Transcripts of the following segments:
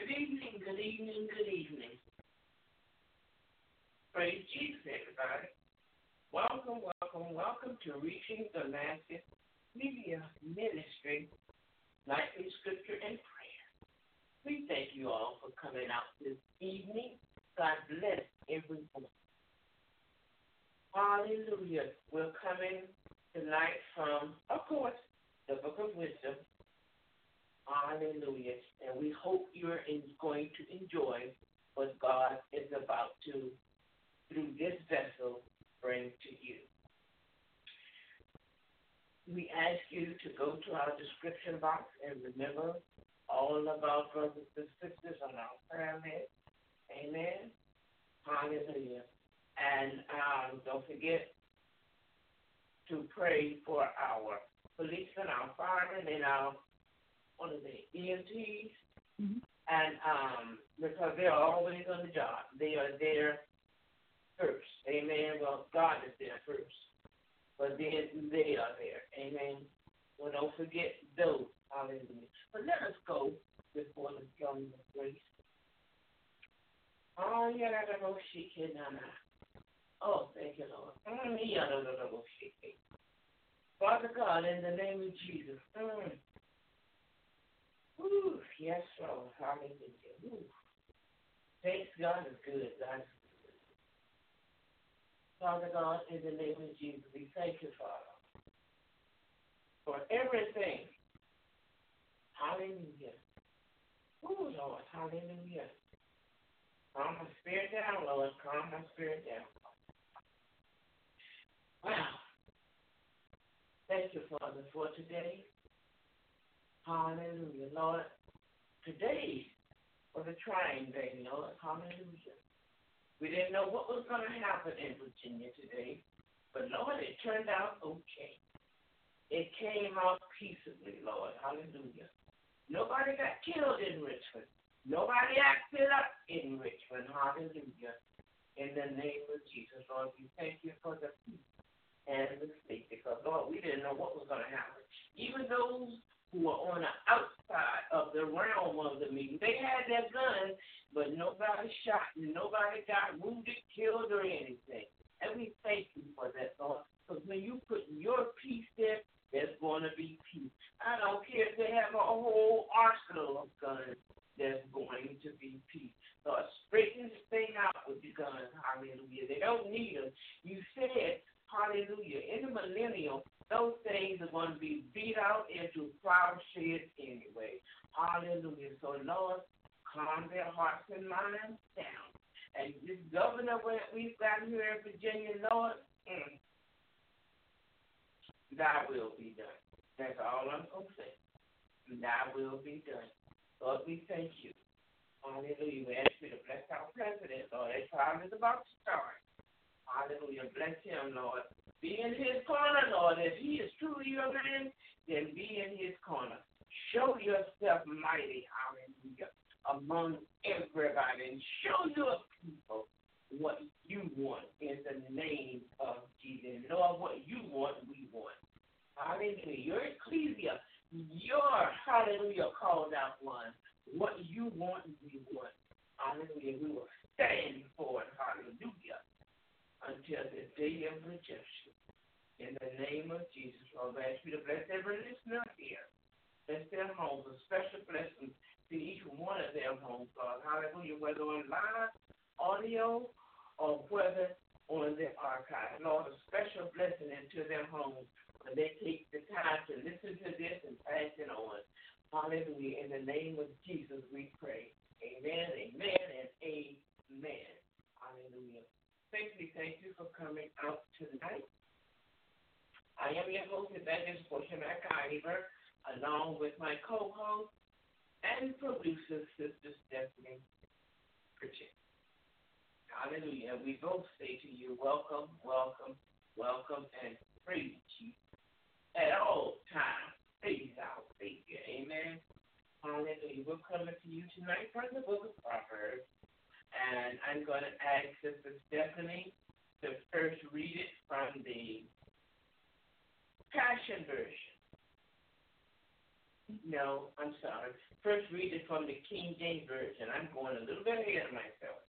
Good evening, good evening, good evening. Praise Jesus, everybody. Welcome, welcome, welcome to Reaching the Masses Media Ministry, Nightly Scripture and Prayer. We thank you all for coming out this evening. God bless everyone. Hallelujah. We're coming tonight from, of course, the Book of Wisdom, Hallelujah. And we hope you're in, going to enjoy what God is about to, through this vessel, bring to you. We ask you to go to our description box and remember all of our brothers and sisters on our prayer list. Amen. Hallelujah. And um, don't forget to pray for our policemen, our firemen, and our one of the EMTs, Mhm. and um, they're always on the job, they are there first. Amen. Well, God is there first, but then they are there. Amen. Well, don't forget those. Hallelujah. But let us go before the throne of grace. Oh, yeah, that Nana. Oh, thank you, Lord. Mm, yeah, that shit. Father God, in the name of Jesus. Mm. Ooh, yes, Lord. Hallelujah. Ooh. Thanks, God is good. God. Father God, in the name of Jesus, we thank you, Father, for everything. Hallelujah. Ooh, Lord. Hallelujah. Calm my spirit down, Lord. Calm my spirit down. Wow. Thank you, Father, for today. Hallelujah, Lord. Today was a trying day, Lord. Hallelujah. We didn't know what was going to happen in Virginia today, but Lord, it turned out okay. It came out peaceably, Lord. Hallelujah. Nobody got killed in Richmond. Nobody acted up in Richmond. Hallelujah. In the name of Jesus, Lord, we thank you for the peace and the state because, Lord, we didn't know what was going to happen. Even those who were on the outside of the realm of the meeting, they had their guns, but nobody shot and nobody got wounded, killed, or anything. And we thank you for that, Lord, because when you put your peace there, there's going to be peace. I don't care if they have a whole arsenal of guns, there's going to be peace. Lord, straighten this thing out with your guns. Hallelujah. They don't need them. You said, hallelujah, in the millennium, those things are going to be beat out into plowshares anyway. Hallelujah. So, Lord, calm their hearts and minds down. And this governor we've got here in Virginia, Lord, mm, thy will be done. That's all I'm going to say. Thy will be done. Lord, we thank you. Hallelujah. We ask you to bless our president, Lord. That trial is about to start. Hallelujah. Bless him, Lord. Be in his corner, Lord. If he is truly your man, then be in his corner. Show yourself mighty, hallelujah, among everybody and show your people what you want in the name of Jesus. Lord, what you want, we want. Hallelujah. Your ecclesia, your hallelujah called out one. What you want, we want. Hallelujah. We will stand for it. Hallelujah. Until the day of rejection. In the name of Jesus, Lord, I ask you to bless every listener here. Bless their homes, a special blessing to each one of their homes, God. Hallelujah. Whether on live audio, or whether on the archive. Lord, a special blessing into their homes when they take the time to listen to this and pass it on. Hallelujah. In the name of Jesus, we pray. Amen, amen, and amen. Hallelujah. Thank you, thank you for coming out tonight. I am your host, Evangelist Portia McIver, along with my co-host and producer, Sister Stephanie Pritchett. Hallelujah. We both say to you, welcome, welcome, welcome, and praise you at all times. Praise our Savior. Amen. Hallelujah. We're coming to you tonight from the book of Proverbs. And I'm going to ask Sister Stephanie to first read it from the Passion Version. No, I'm sorry. First read it from the King James Version. I'm going a little bit ahead of myself.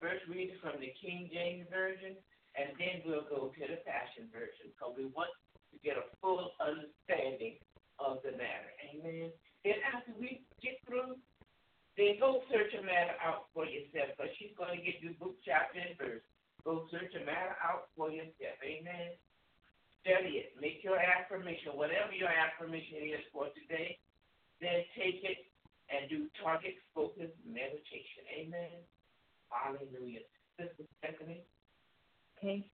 First read it from the King James Version, and then we'll go to the Passion Version because we want to get a full understanding of the matter. Amen. Then after we get through, then go search a matter out for yourself because she's going to get you book, chapter, and verse. Go search a matter out for yourself. Amen. Study it. Make your affirmation, whatever your affirmation is for today, then take it and do target focused meditation. Amen. Hallelujah. Sister Stephanie. Okay.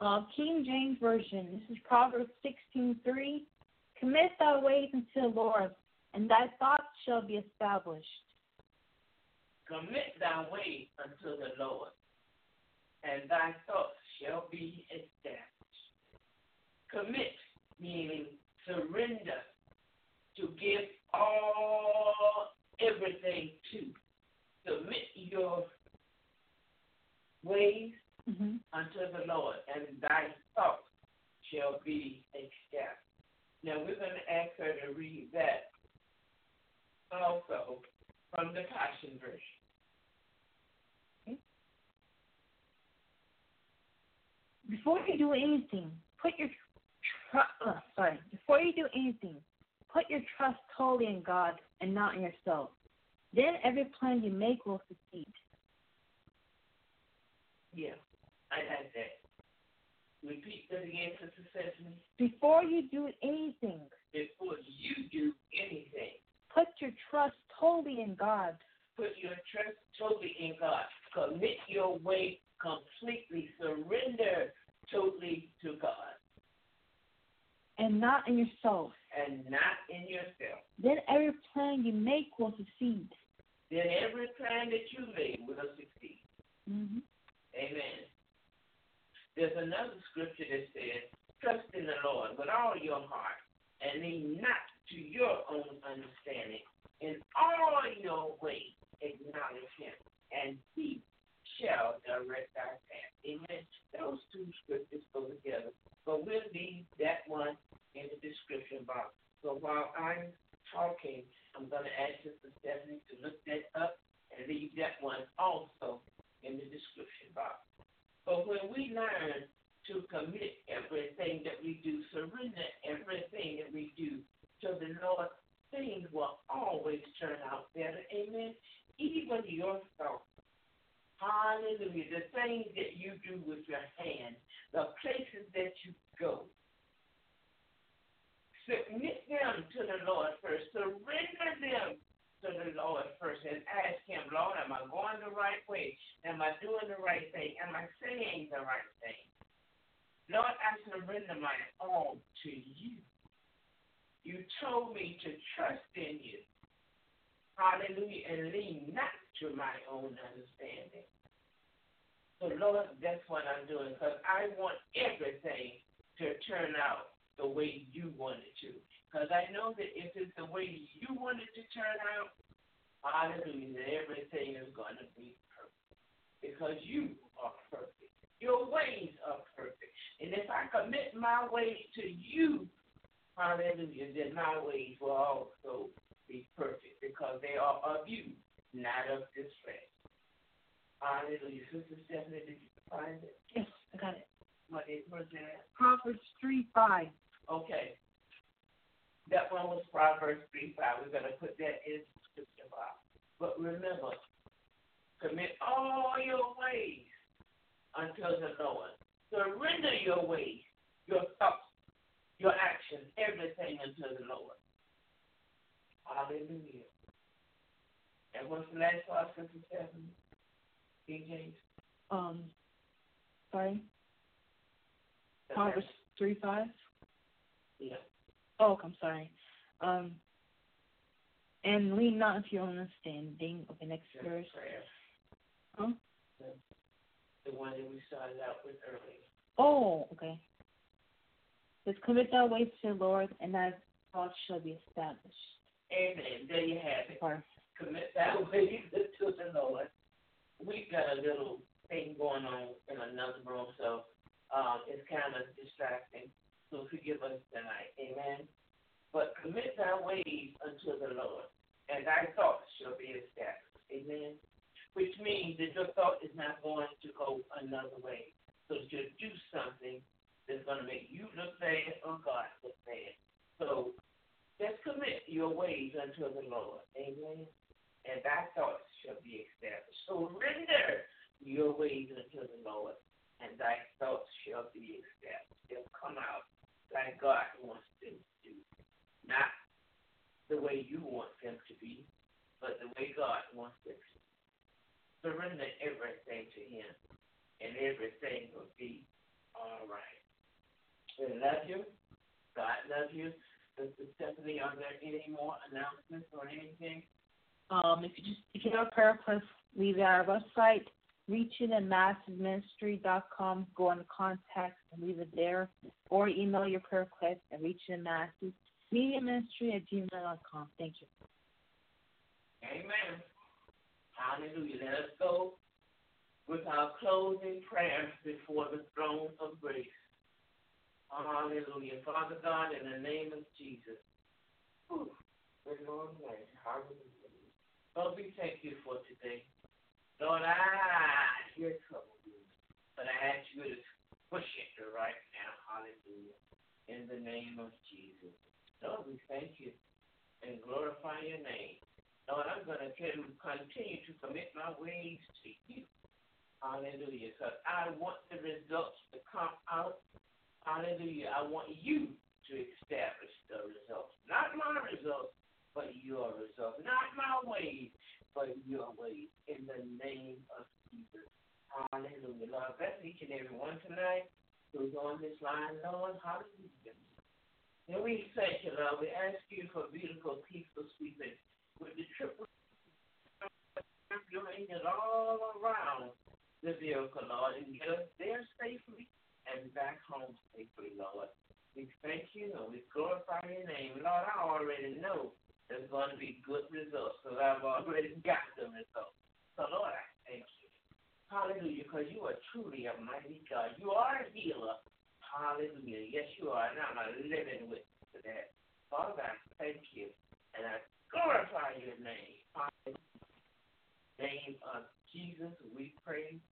Uh, King James Version. This is Proverbs sixteen three. Commit thy ways unto the Lord, and thy thoughts shall be established. Commit thy way unto the Lord, and thy thoughts shall be established commit, meaning surrender, to give all everything to. Submit your ways mm-hmm. unto the Lord, and thy thoughts shall be established. Now we're going to ask her to read that also from the Passion Version. Okay. Before you do anything, put your uh, sorry, before you do anything, put your trust totally in God and not in yourself. Then every plan you make will succeed. Yeah, I like that. Repeat that again, Sister Stephanie. Before you do anything, before you do anything, put your trust totally in God. Put your trust totally in God. Commit your way completely. Surrender totally to God and not in yourself. And not in yourself. Then every plan you make will succeed. Then every plan that you make will succeed. Mm-hmm. Amen. There's another scripture that says, Trust in the Lord with all your heart and lean not to your own understanding. In all your ways, acknowledge Him, and He shall direct our path. Amen. Those two scriptures go together. But we'll leave that one in the description box. So while I'm talking, I'm going to ask Sister Stephanie to look that up and leave that one also in the description box. But when we learn to commit everything that we do, surrender everything that we do to the Lord, things will always turn out better. Amen. Even your thoughts. Hallelujah. The things that you do with your hands, the places that you go, Submit them to the Lord first. Surrender them Am I going the right way? Am I doing the right thing? Am I saying the right thing? Lord, I surrender my all to you. You told me to trust in you. Hallelujah. And lean not to my own understanding. So, Lord, that's what I'm doing because I want everything to turn out the way you want it to. Because I know that if it's the way you want it to turn out, hallelujah, that everything is going to be perfect. Because you are perfect. Your ways are perfect. And if I commit my ways to you, hallelujah, then my ways will also be perfect because they are of you, not of this flesh. Hallelujah. Sister Stephanie, did you find it? Yes, I got it. What is was that? Proverbs 3 5. Okay. That one was Proverbs 3 5. We're going to put that in scripture box. But remember, commit all your ways unto the Lord. Surrender your ways, your thoughts, your actions, everything unto the Lord. Hallelujah. And what's the last part, Sister Stephanie? King James? Um, sorry. Proverbs 3 5. Yeah. Oh, I'm sorry. Um, and lean not into your own understanding. Okay, next verse. prayer. Huh? The, the one that we started out with earlier. Oh, okay. Let's commit thy ways to the Lord, and thy thoughts shall be established. Amen. There you have it. Commit that way to the Lord. We've got a little thing going on in another room, so um, it's kind of distracting. So forgive us tonight. Amen. But commit thy ways unto the Lord, and thy thoughts shall be established. Amen. Which means that your thought is not going to go another way. So to do something that's going to make you look bad or God look bad. So just commit your ways unto the Lord. Amen and thy thoughts shall be established. Surrender your ways unto the Lord, and thy thoughts shall be established. They'll come out like God wants them to not the way you want them to be, but the way God wants them to. be. Surrender everything to Him, and everything will be all right. We love you. God loves you. Sister Stephanie, are there any more announcements or anything? um, if you just if you have a prayer request, leave it at our website, reachingthemasses.ministry.com. Go on the contact and leave it there, or email your prayer request at reachingthemasses media ministry at gmail.com. Thank you. Amen. Hallelujah. Let us go with our closing prayer before the throne of grace. Hallelujah. Father God, in the name of Jesus. Whew. Lord. Hallelujah. Lord, we thank you for today. Lord, ah, I hear trouble, but I ask you to push it right now. Hallelujah. In the name of Jesus. Lord, we thank you and glorify your name. Lord, I'm going to continue to commit my ways to you. Hallelujah. Because I want the results to come out. Hallelujah. I want you to establish the results. Not my results, but your results. Not my ways, but your ways. In the name of Jesus. Hallelujah. Lord, bless each and every one tonight who's on this line, Lord. Hallelujah. And we thank you, Lord. We ask you for beautiful, peaceful sleeping with the triple your angels all around the vehicle, Lord, and get us there safely and back home safely, Lord. We thank you and we glorify your name. Lord, I already know there's going to be good results because I've already got the results. So, Lord, I thank you. Hallelujah, because you are truly a mighty God. You are a healer. Hallelujah. Yes, you are. And I'm a living witness to that. Father, I thank you. And I glorify your name. Hallelujah. Name of Jesus, we pray.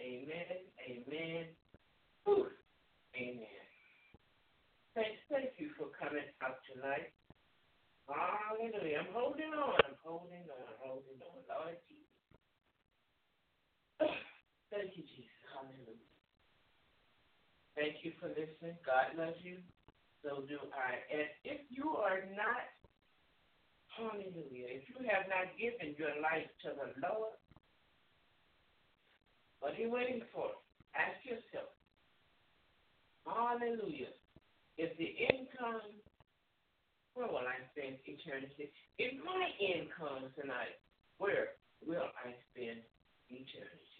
Amen. Amen. Whew. Amen. Thank, thank you for coming out tonight. Hallelujah. I'm holding on. I'm holding on. I'm Holding on. Lord Jesus. Thank you, Jesus. Hallelujah. Thank you for listening. God loves you. So do I. And if you are not, hallelujah, if you have not given your life to the Lord, What are you waiting for? Ask yourself. Hallelujah. If the income, where will I spend eternity? If my income tonight, where will I spend eternity?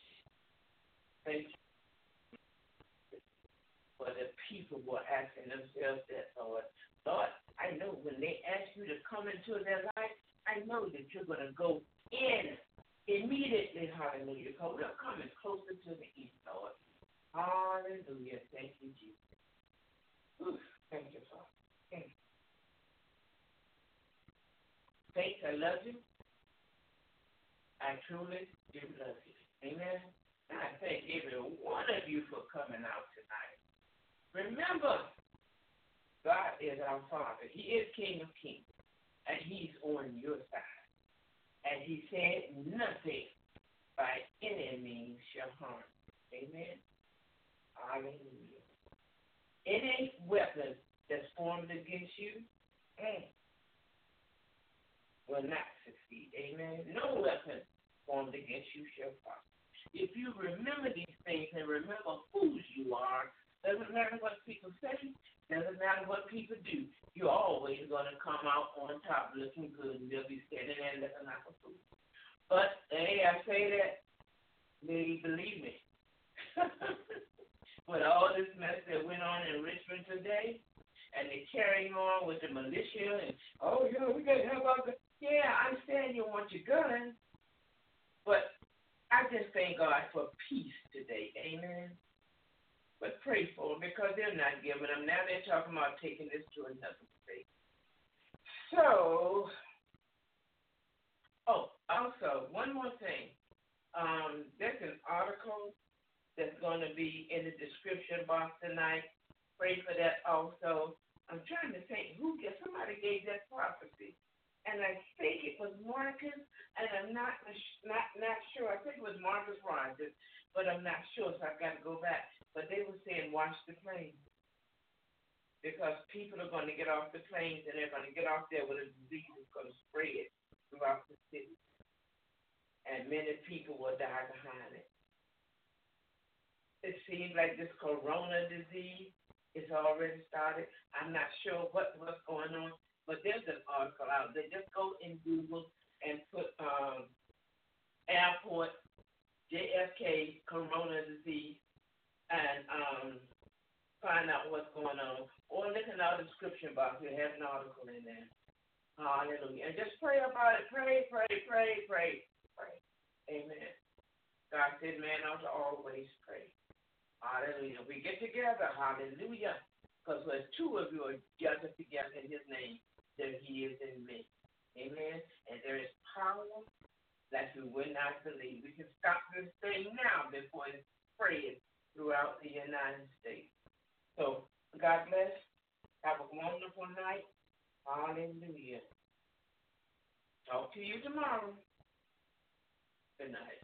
Thank you. For the people who are asking themselves that, Lord. Lord, I know when they ask you to come into their life, I know that you're going to go in immediately. Hallelujah. Because we're coming closer to the east, Lord. Hallelujah. Thank you, Jesus. Oof. Thank you, Father. Thank you. Faith, I love you. I truly do love you. Amen. And I thank every one of you for coming out tonight. Remember, God is our Father. He is King of Kings, and He's on your side. And He said, nothing by any means shall harm. Amen. Hallelujah. Any weapon that's formed against you mm, will not succeed. Amen. No weapon formed against you shall prosper. If you remember these things and remember whose you are, doesn't matter what people say, doesn't matter what people do, you're always going to come out on top looking good and they'll be standing there looking like a fool. But, hey, I say that, believe me. with all this mess that went on in Richmond today, and they're carrying on with the militia, and oh yeah, we got to help out. The, yeah, I understand you want your guns, but I just thank God for peace today. Amen. But pray for them because they're not giving them. Now they're talking about taking this to another state. So, oh, also one more thing. Um, there's an article that's going to be in the description box tonight. Pray for that also. I'm trying to think who gave somebody gave that prophecy, and I think it was Marcus, and I'm not not not sure. I think it was Marcus Rogers, but I'm not sure, so I've got to go back. But they were saying watch the planes because people are going to get off the planes and they're going to get off there with a disease that's going to spread throughout the city, and many people will die behind it it seems like this corona disease is already started. I'm not sure what what's going on, but there's an article out there. Just go in Google and put um, airport JFK corona disease and um, find out what's going on. Or look in our description box. We have an article in there. Hallelujah. And just pray about it. Pray, pray, pray, pray, pray. Amen. God said, man ought to always pray. Hallelujah. We get together. Hallelujah. Because when two of you are gathered together in his name, then he is in me. Amen. And there is power that we will not believe. We can stop this thing now before it spreads throughout the United States. So God bless. Have a wonderful night. Hallelujah. Talk to you tomorrow. Good night.